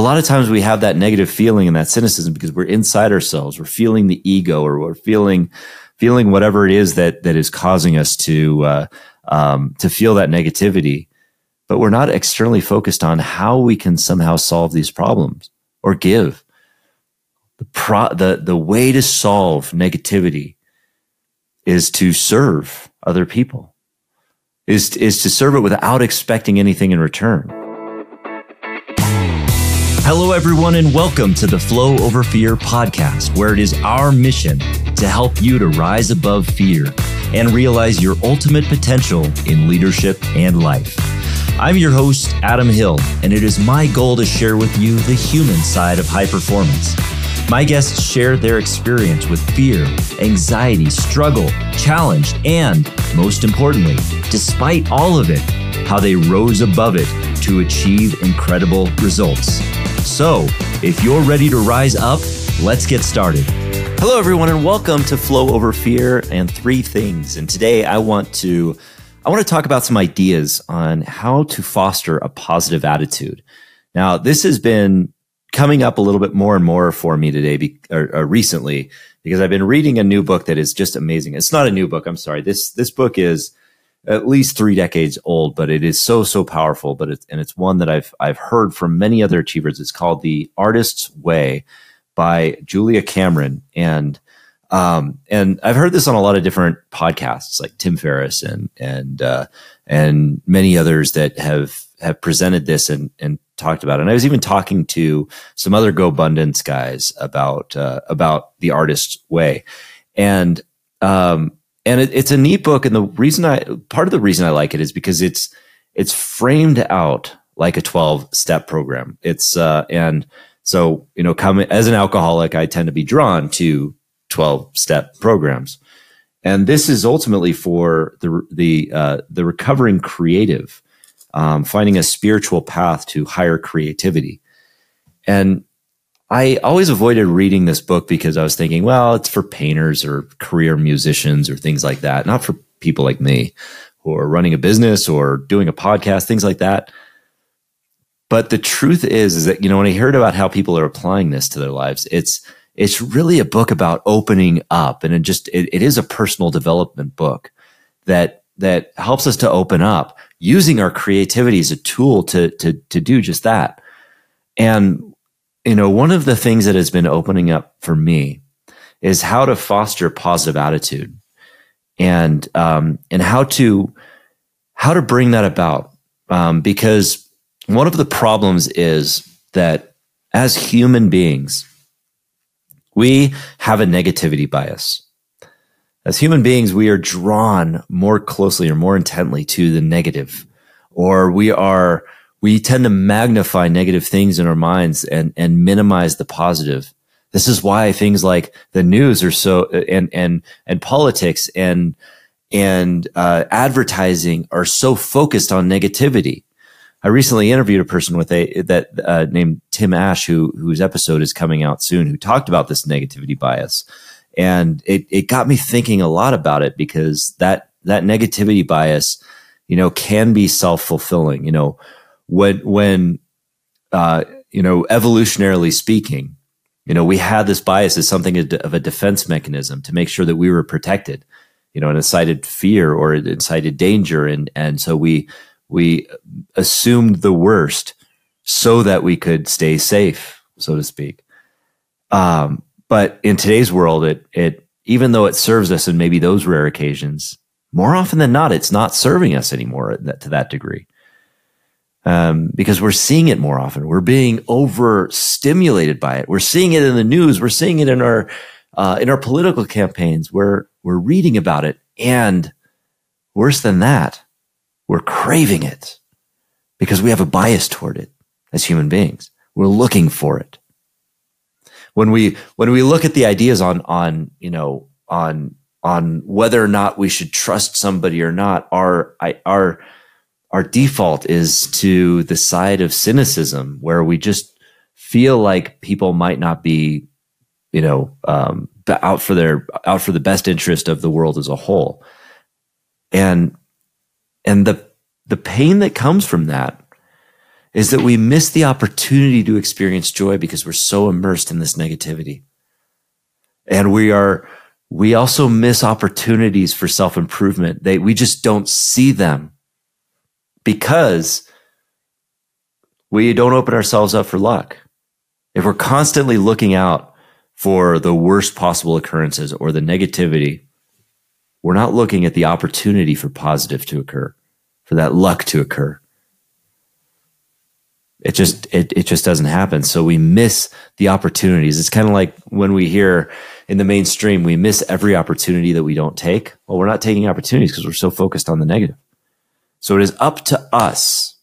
a lot of times we have that negative feeling and that cynicism because we're inside ourselves. We're feeling the ego or we're feeling, feeling whatever it is that, that is causing us to, uh, um, to feel that negativity. But we're not externally focused on how we can somehow solve these problems or give. The, pro, the, the way to solve negativity is to serve other people, is, is to serve it without expecting anything in return. Hello, everyone, and welcome to the Flow Over Fear podcast, where it is our mission to help you to rise above fear and realize your ultimate potential in leadership and life. I'm your host, Adam Hill, and it is my goal to share with you the human side of high performance. My guests share their experience with fear, anxiety, struggle, challenge, and, most importantly, despite all of it, how they rose above it to achieve incredible results. So, if you're ready to rise up, let's get started. Hello, everyone, and welcome to Flow Over Fear and Three Things. And today I want to I want to talk about some ideas on how to foster a positive attitude. Now, this has been coming up a little bit more and more for me today, be, or, or recently, because I've been reading a new book that is just amazing. It's not a new book. I'm sorry. This this book is at least three decades old, but it is so so powerful. But it's and it's one that I've I've heard from many other achievers. It's called The Artist's Way by Julia Cameron, and um, and I've heard this on a lot of different podcasts, like Tim Ferriss and and uh, and many others that have have presented this and and talked about it. And I was even talking to some other GoBundance guys about uh, about the Artist's Way, and um, and it, it's a neat book. And the reason I, part of the reason I like it is because it's, it's framed out like a 12 step program. It's, uh, and so, you know, coming as an alcoholic, I tend to be drawn to 12 step programs. And this is ultimately for the, the, uh, the recovering creative, um, finding a spiritual path to higher creativity. And I always avoided reading this book because I was thinking, well, it's for painters or career musicians or things like that, not for people like me who are running a business or doing a podcast, things like that. But the truth is, is that, you know, when I heard about how people are applying this to their lives, it's, it's really a book about opening up and it just, it, it is a personal development book that, that helps us to open up using our creativity as a tool to, to, to do just that. And you know, one of the things that has been opening up for me is how to foster positive attitude and um, and how to how to bring that about. Um, because one of the problems is that as human beings we have a negativity bias. As human beings we are drawn more closely or more intently to the negative or we are we tend to magnify negative things in our minds and, and minimize the positive. This is why things like the news are so, and, and, and politics and, and, uh, advertising are so focused on negativity. I recently interviewed a person with a, that, uh, named Tim Ash, who, whose episode is coming out soon, who talked about this negativity bias. And it, it got me thinking a lot about it because that, that negativity bias, you know, can be self fulfilling. You know, when when uh, you know evolutionarily speaking, you know we had this bias as something of a defense mechanism to make sure that we were protected. You know, and incited fear or it incited danger, and and so we we assumed the worst so that we could stay safe, so to speak. Um, but in today's world, it it even though it serves us in maybe those rare occasions, more often than not, it's not serving us anymore to that degree um, because we're seeing it more often. We're being overstimulated by it. We're seeing it in the news. We're seeing it in our uh, in our political campaigns. We're we're reading about it, and worse than that, we're craving it because we have a bias toward it as human beings. We're looking for it. When we when we look at the ideas on on you know on on whether or not we should trust somebody or not, our our our default is to the side of cynicism where we just feel like people might not be you know um, out for their out for the best interest of the world as a whole and and the the pain that comes from that is that we miss the opportunity to experience joy because we're so immersed in this negativity. And we are, we also miss opportunities for self improvement. They, we just don't see them because we don't open ourselves up for luck. If we're constantly looking out for the worst possible occurrences or the negativity, we're not looking at the opportunity for positive to occur, for that luck to occur. It just it, it just doesn't happen. So we miss the opportunities. It's kind of like when we hear in the mainstream, we miss every opportunity that we don't take. Well, we're not taking opportunities because we're so focused on the negative. So it is up to us,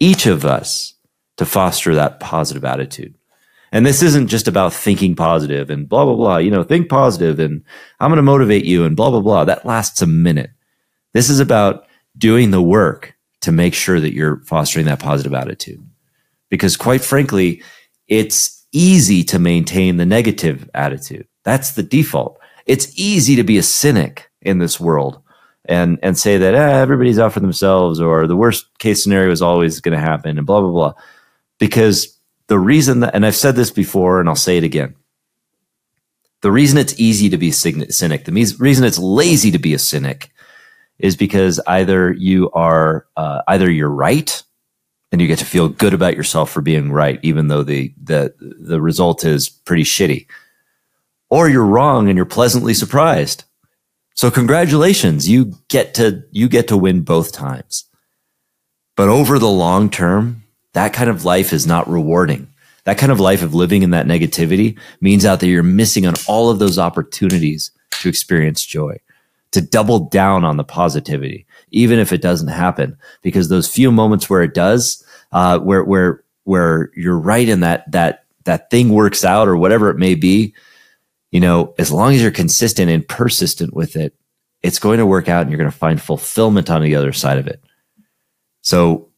each of us, to foster that positive attitude. And this isn't just about thinking positive and blah, blah, blah. You know, think positive and I'm going to motivate you and blah, blah, blah. That lasts a minute. This is about doing the work to make sure that you're fostering that positive attitude. Because quite frankly, it's easy to maintain the negative attitude. That's the default. It's easy to be a cynic in this world and, and say that eh, everybody's out for themselves or the worst case scenario is always going to happen and blah, blah, blah. Because the reason that, and I've said this before and I'll say it again. The reason it's easy to be cynic, the reason it's lazy to be a cynic is because either you are, uh, either you're right and you get to feel good about yourself for being right, even though the, the, the result is pretty shitty, or you're wrong and you're pleasantly surprised. So congratulations, you get to, you get to win both times. But over the long term, that kind of life is not rewarding. That kind of life of living in that negativity means out that you're missing on all of those opportunities to experience joy, to double down on the positivity, even if it doesn't happen, because those few moments where it does, uh, where, where, where you're right in that, that, that thing works out or whatever it may be, you know, as long as you're consistent and persistent with it, it's going to work out and you're going to find fulfillment on the other side of it. So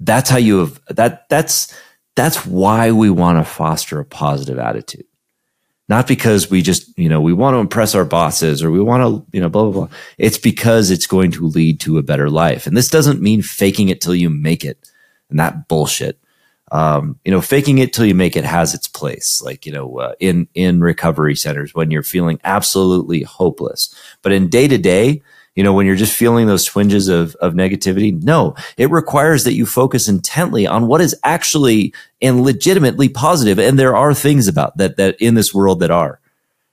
that's how you have that that's that's why we want to foster a positive attitude. Not because we just you know we want to impress our bosses or we want to you know blah blah blah. It's because it's going to lead to a better life. And this doesn't mean faking it till you make it and that bullshit um, you know faking it till you make it has its place like you know uh, in in recovery centers when you're feeling absolutely hopeless but in day to day you know, when you're just feeling those twinges of, of negativity. No, it requires that you focus intently on what is actually and legitimately positive. And there are things about that, that in this world that are,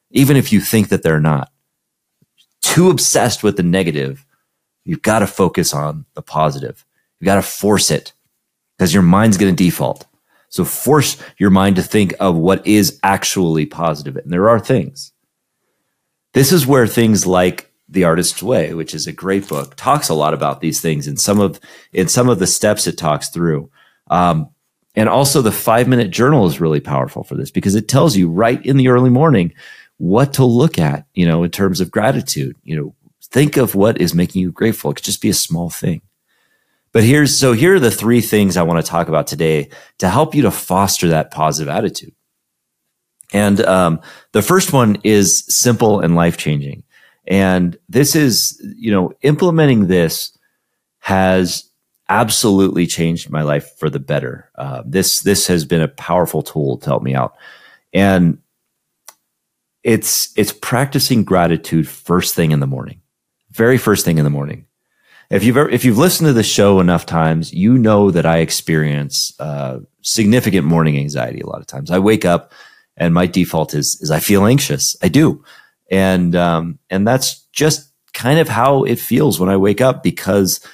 even if you think that they're not. Too obsessed with the negative, you've got to focus on the positive. You've got to force it because your mind's going to default. So force your mind to think of what is actually positive. And there are things. This is where things like the Artist's Way, which is a great book, talks a lot about these things and some of in some of the steps it talks through. Um, and also the five minute journal is really powerful for this because it tells you right in the early morning what to look at, you know, in terms of gratitude. You know, think of what is making you grateful. It could just be a small thing. But here's so here are the three things I want to talk about today to help you to foster that positive attitude. And um, the first one is simple and life changing. And this is, you know, implementing this has absolutely changed my life for the better. Uh, this this has been a powerful tool to help me out, and it's it's practicing gratitude first thing in the morning, very first thing in the morning. If you've ever, if you've listened to the show enough times, you know that I experience uh, significant morning anxiety. A lot of times, I wake up and my default is is I feel anxious. I do and um, and that's just kind of how it feels when I wake up because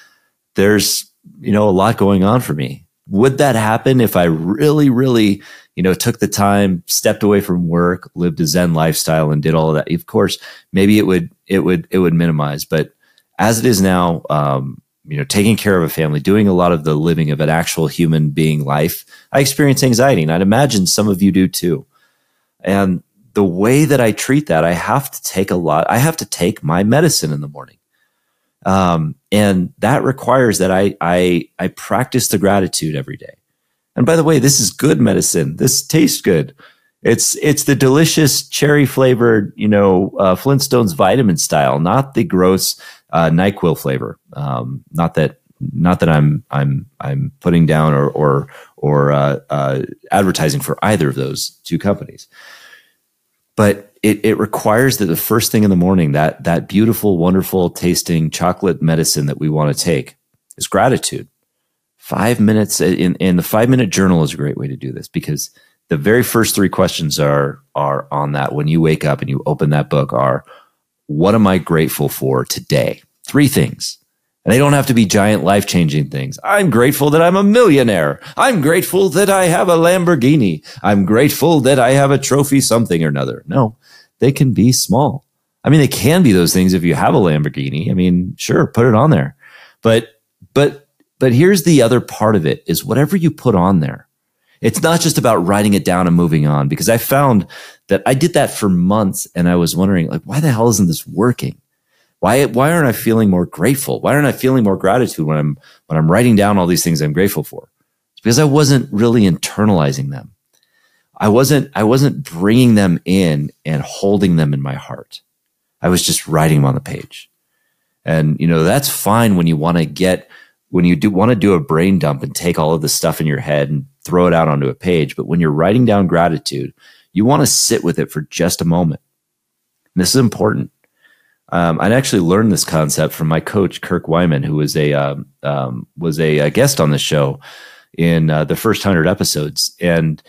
there's you know a lot going on for me. Would that happen if I really, really, you know, took the time, stepped away from work, lived a Zen lifestyle, and did all of that? Of course, maybe it would, it would, it would minimize. But as it is now, um, you know, taking care of a family, doing a lot of the living of an actual human being life, I experience anxiety, and I'd imagine some of you do too. And the way that I treat that, I have to take a lot, I have to take my medicine in the morning. Um, and that requires that I, I, I practice the gratitude every day. And by the way, this is good medicine. This tastes good. It's, it's the delicious cherry flavored, you know, uh, Flintstones vitamin style, not the gross, uh, NyQuil flavor. Um, not that not that I'm I'm I'm putting down or or or uh, uh, advertising for either of those two companies, but it, it requires that the first thing in the morning that that beautiful, wonderful tasting chocolate medicine that we want to take is gratitude. Five minutes in in the five minute journal is a great way to do this because the very first three questions are are on that when you wake up and you open that book are what am I grateful for today? Three things. And they don't have to be giant life changing things. I'm grateful that I'm a millionaire. I'm grateful that I have a Lamborghini. I'm grateful that I have a trophy something or another. No, they can be small. I mean, they can be those things if you have a Lamborghini. I mean, sure, put it on there. But, but, but here's the other part of it is whatever you put on there, it's not just about writing it down and moving on because I found that I did that for months and I was wondering like, why the hell isn't this working? Why, why aren't I feeling more grateful? Why aren't I feeling more gratitude when I'm, when I'm writing down all these things I'm grateful for? It's because I wasn't really internalizing them. I wasn't, I wasn't bringing them in and holding them in my heart. I was just writing them on the page. And, you know, that's fine when you want to get, when you do want to do a brain dump and take all of the stuff in your head and throw it out onto a page. But when you're writing down gratitude, you want to sit with it for just a moment. And this is important. Um, I actually learned this concept from my coach Kirk Wyman, who was a um, um, was a, a, guest on the show in uh, the first hundred episodes, and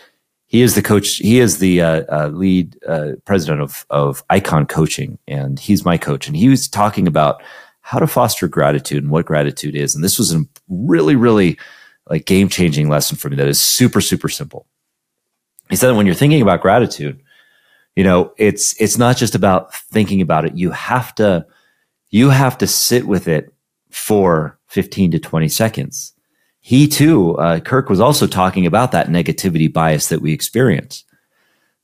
he is the coach. He is the uh, uh, lead uh, president of of Icon Coaching, and he's my coach. And he was talking about how to foster gratitude and what gratitude is. And this was a really, really like game changing lesson for me. That is super, super simple. He said that when you're thinking about gratitude, you know, it's it's not just about thinking about it. You have to you have to sit with it for 15 to 20 seconds. He too, uh, Kirk was also talking about that negativity bias that we experience.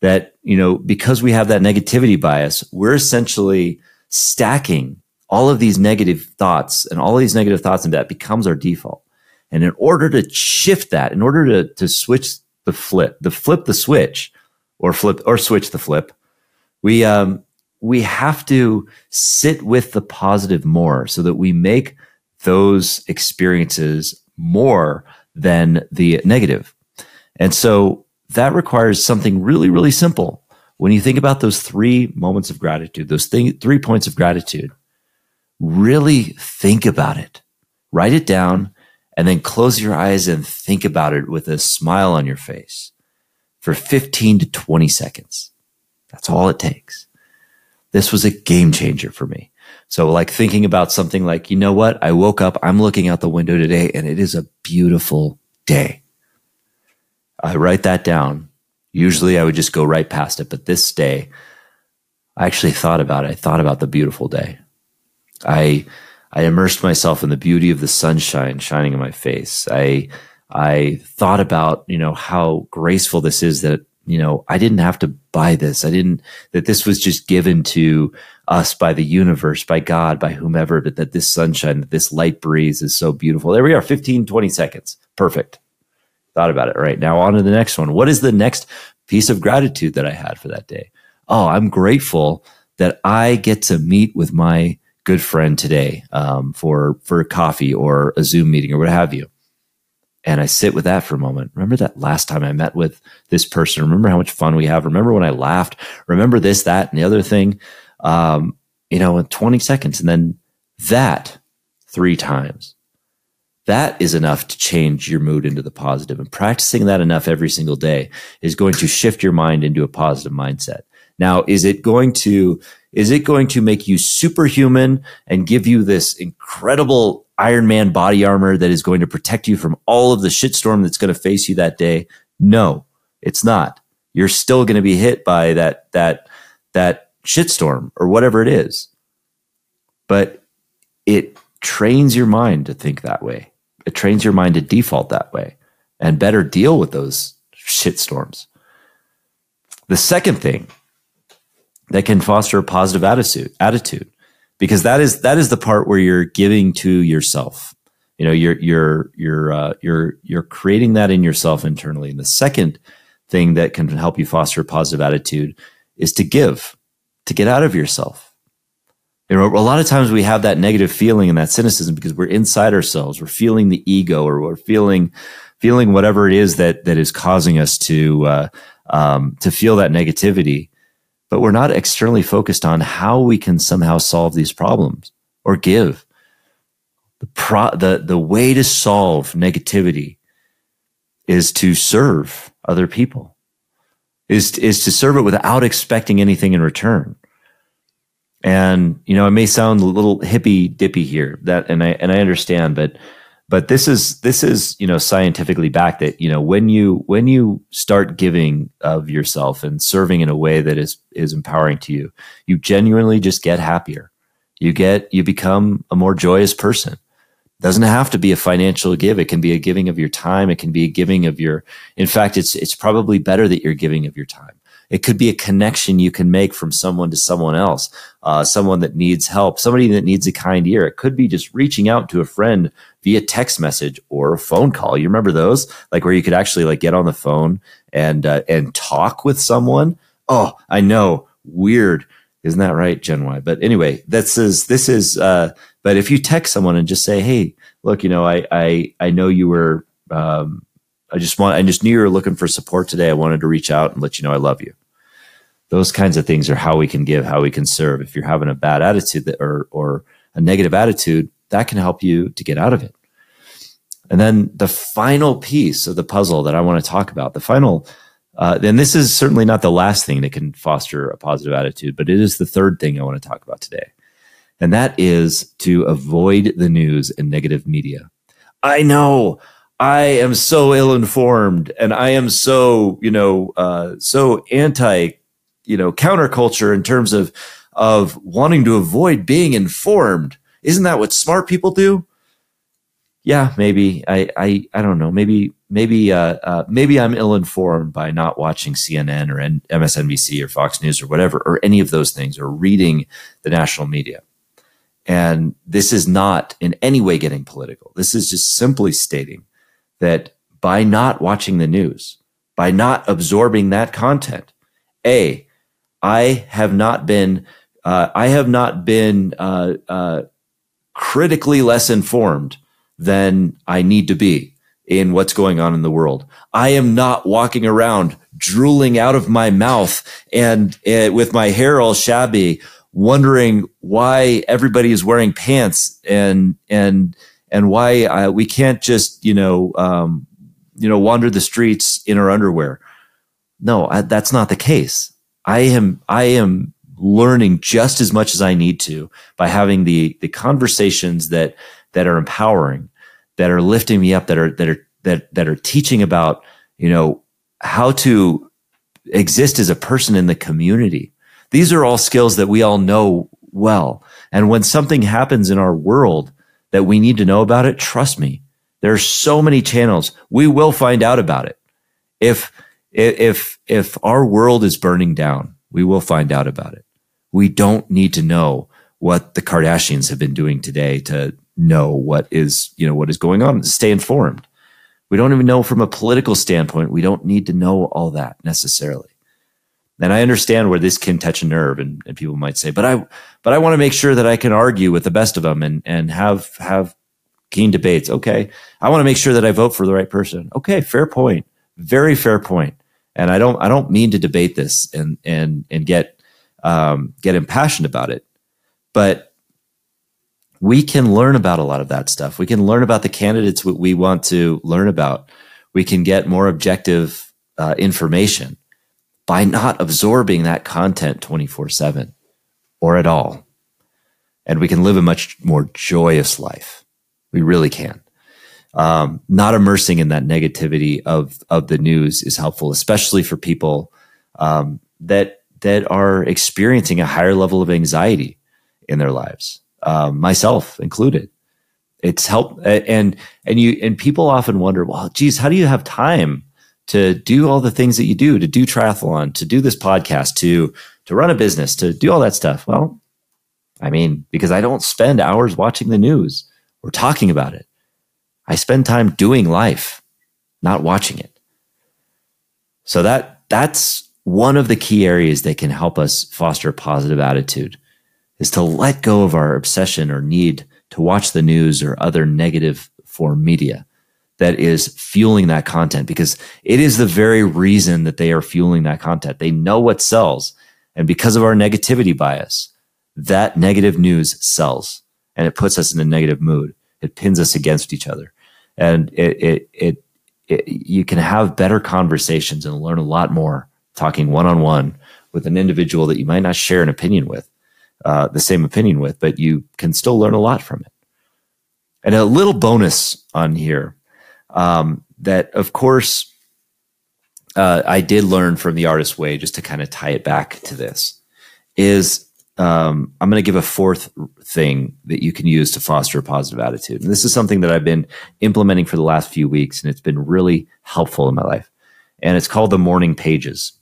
That, you know, because we have that negativity bias, we're essentially stacking all of these negative thoughts and all these negative thoughts and that becomes our default. And in order to shift that, in order to, to switch the flip, the flip the switch, or flip or switch the flip. We um, we have to sit with the positive more so that we make those experiences more than the negative. And so that requires something really, really simple. When you think about those three moments of gratitude, those three points of gratitude, really think about it. Write it down and then close your eyes and think about it with a smile on your face for 15 to 20 seconds. That's all it takes. This was a game changer for me. So like thinking about something like, you know what? I woke up, I'm looking out the window today and it is a beautiful day. I write that down. Usually I would just go right past it, but this day I actually thought about it. I thought about the beautiful day. I I immersed myself in the beauty of the sunshine shining in my face. I I thought about, you know, how graceful this is that, you know, I didn't have to buy this. I didn't, that this was just given to us by the universe, by God, by whomever, but that this sunshine, that this light breeze is so beautiful. There we are, 15, 20 seconds. Perfect. Thought about it. Right now, on to the next one. What is the next piece of gratitude that I had for that day? Oh, I'm grateful that I get to meet with my good friend today um, for for a coffee or a Zoom meeting or what have you and I sit with that for a moment. Remember that last time I met with this person? Remember how much fun we have? Remember when I laughed? Remember this, that, and the other thing? Um, you know, in 20 seconds. And then that three times. That is enough to change your mood into the positive. And practicing that enough every single day is going to shift your mind into a positive mindset. Now, is it going to, is it going to make you superhuman and give you this incredible Iron Man body armor that is going to protect you from all of the shitstorm that's going to face you that day. No, it's not. You're still going to be hit by that that that shitstorm or whatever it is. But it trains your mind to think that way. It trains your mind to default that way and better deal with those shitstorms. The second thing that can foster a positive attitude attitude because that is that is the part where you're giving to yourself you know you're you're you're uh, you're you're creating that in yourself internally and the second thing that can help you foster a positive attitude is to give to get out of yourself You know, a lot of times we have that negative feeling and that cynicism because we're inside ourselves. We're feeling the ego, or we're feeling feeling whatever it is that that is causing us to uh, um, to feel that negativity. But we're not externally focused on how we can somehow solve these problems or give. The pro the the way to solve negativity is to serve other people. Is is to serve it without expecting anything in return and you know, it may sound a little hippy dippy here. That and I and I understand, but but this is this is you know scientifically backed that you know when you when you start giving of yourself and serving in a way that is is empowering to you, you genuinely just get happier. You get you become a more joyous person. It doesn't have to be a financial give. It can be a giving of your time. It can be a giving of your. In fact, it's it's probably better that you're giving of your time it could be a connection you can make from someone to someone else, uh, someone that needs help, somebody that needs a kind ear. It could be just reaching out to a friend via text message or a phone call. You remember those, like where you could actually like get on the phone and uh, and talk with someone. Oh, I know, weird, isn't that right, Gen Y? But anyway, this is this is. Uh, but if you text someone and just say, "Hey, look, you know, I I I know you were." Um, I just want, I just knew you were looking for support today. I wanted to reach out and let you know I love you. Those kinds of things are how we can give, how we can serve. If you're having a bad attitude that, or, or a negative attitude, that can help you to get out of it. And then the final piece of the puzzle that I want to talk about, the final, uh, and this is certainly not the last thing that can foster a positive attitude, but it is the third thing I want to talk about today. And that is to avoid the news and negative media. I know I am so ill informed and I am so, you know, uh, so anti, you know, counterculture in terms of, of wanting to avoid being informed. Isn't that what smart people do? Yeah, maybe. I, I, I don't know. Maybe, maybe, uh, uh, maybe I'm ill informed by not watching CNN or N- MSNBC or Fox News or whatever, or any of those things, or reading the national media. And this is not in any way getting political. This is just simply stating that by not watching the news, by not absorbing that content, A, I have not been, uh, I have not been uh, uh, critically less informed than I need to be in what's going on in the world. I am not walking around drooling out of my mouth and uh, with my hair all shabby, wondering why everybody is wearing pants and and and why uh, we can't just you know um, you know wander the streets in our underwear. No, I, that's not the case. I am I am learning just as much as I need to by having the the conversations that that are empowering, that are lifting me up, that are that are that that are teaching about you know how to exist as a person in the community. These are all skills that we all know well. And when something happens in our world that we need to know about it, trust me, there are so many channels. We will find out about it. If, if, if our world is burning down, we will find out about it. We don't need to know what the Kardashians have been doing today to know what is, you know, what is going on, stay informed. We don't even know from a political standpoint. We don't need to know all that necessarily. And I understand where this can touch a nerve and, and people might say, but I, but I want to make sure that I can argue with the best of them and, and have, have keen debates. Okay. I want to make sure that I vote for the right person. Okay. Fair point. Very fair point. And I don't, I don't mean to debate this and, and, and get, um, get impassioned about it, but we can learn about a lot of that stuff. We can learn about the candidates we want to learn about. We can get more objective uh, information by not absorbing that content 24 7 or at all. And we can live a much more joyous life. We really can. Um, not immersing in that negativity of, of the news is helpful, especially for people um, that, that are experiencing a higher level of anxiety in their lives, um, myself included. It's help and and you and people often wonder, well, geez, how do you have time to do all the things that you do, to do triathlon, to do this podcast, to to run a business, to do all that stuff? Well, I mean, because I don't spend hours watching the news or talking about it. I spend time doing life, not watching it. So that that's one of the key areas that can help us foster a positive attitude is to let go of our obsession or need to watch the news or other negative form media that is fueling that content because it is the very reason that they are fueling that content. They know what sells. And because of our negativity bias, that negative news sells and it puts us in a negative mood. It pins us against each other. And it, it, it, it you can have better conversations and learn a lot more talking one on one with an individual that you might not share an opinion with, uh, the same opinion with, but you can still learn a lot from it. And a little bonus on here um, that, of course, uh, I did learn from the artist way, just to kind of tie it back to this, is um, I'm going to give a fourth thing that you can use to foster a positive attitude. And this is something that I've been implementing for the last few weeks, and it's been really helpful in my life. And it's called the morning pages.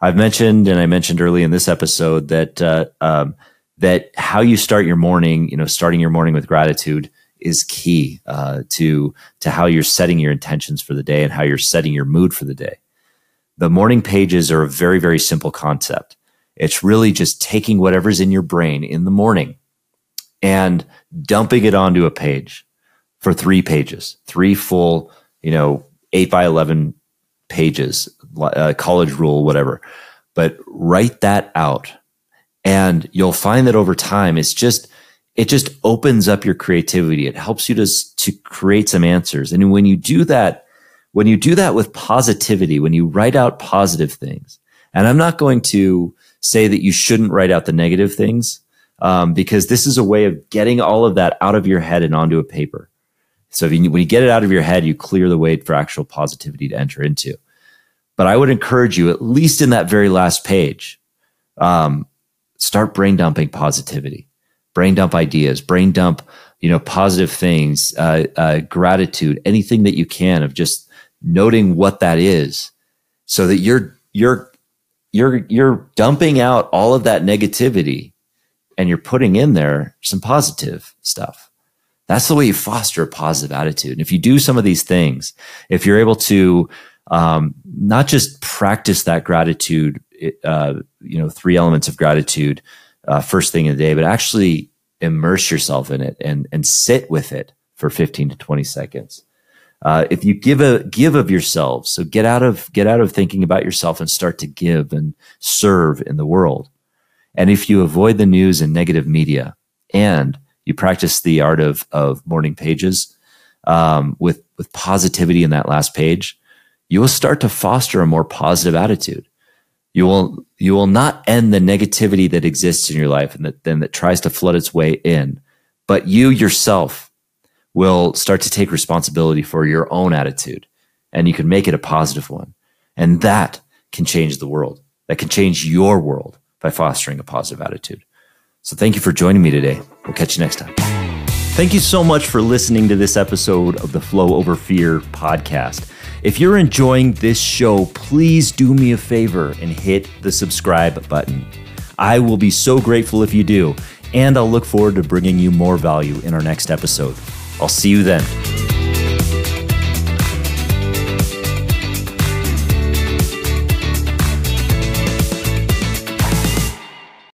I've mentioned, and I mentioned early in this episode that uh, um, that how you start your morning, you know, starting your morning with gratitude is key uh, to to how you're setting your intentions for the day and how you're setting your mood for the day. The morning pages are a very very simple concept. It's really just taking whatever's in your brain in the morning and dumping it onto a page for three pages, three full, you know, eight by eleven pages, uh, college rule, whatever. But write that out, and you'll find that over time, it's just it just opens up your creativity. It helps you to, to create some answers. And when you do that, when you do that with positivity, when you write out positive things, and I'm not going to say that you shouldn't write out the negative things, um, because this is a way of getting all of that out of your head and onto a paper. So you, when you get it out of your head, you clear the way for actual positivity to enter into. But I would encourage you, at least in that very last page, um, start brain dumping positivity brain dump ideas, brain dump, you know, positive things, uh, uh, gratitude, anything that you can of just noting what that is so that you're, you're, you're, you're dumping out all of that negativity and you're putting in there some positive stuff. That's the way you foster a positive attitude. And if you do some of these things, if you're able to, um, not just practice that gratitude, uh, you know, three elements of gratitude, uh, first thing in the day, but actually immerse yourself in it and and sit with it for 15 to 20 seconds. Uh, if you give a give of yourself, so get out of get out of thinking about yourself and start to give and serve in the world. And if you avoid the news and negative media, and you practice the art of of morning pages um, with with positivity in that last page, you will start to foster a more positive attitude. You will you will not end the negativity that exists in your life and that then that tries to flood its way in, but you yourself will start to take responsibility for your own attitude and you can make it a positive one. And that can change the world. That can change your world by fostering a positive attitude. So thank you for joining me today. We'll catch you next time. Thank you so much for listening to this episode of the Flow Over Fear podcast. If you're enjoying this show, please do me a favor and hit the subscribe button. I will be so grateful if you do, and I'll look forward to bringing you more value in our next episode. I'll see you then.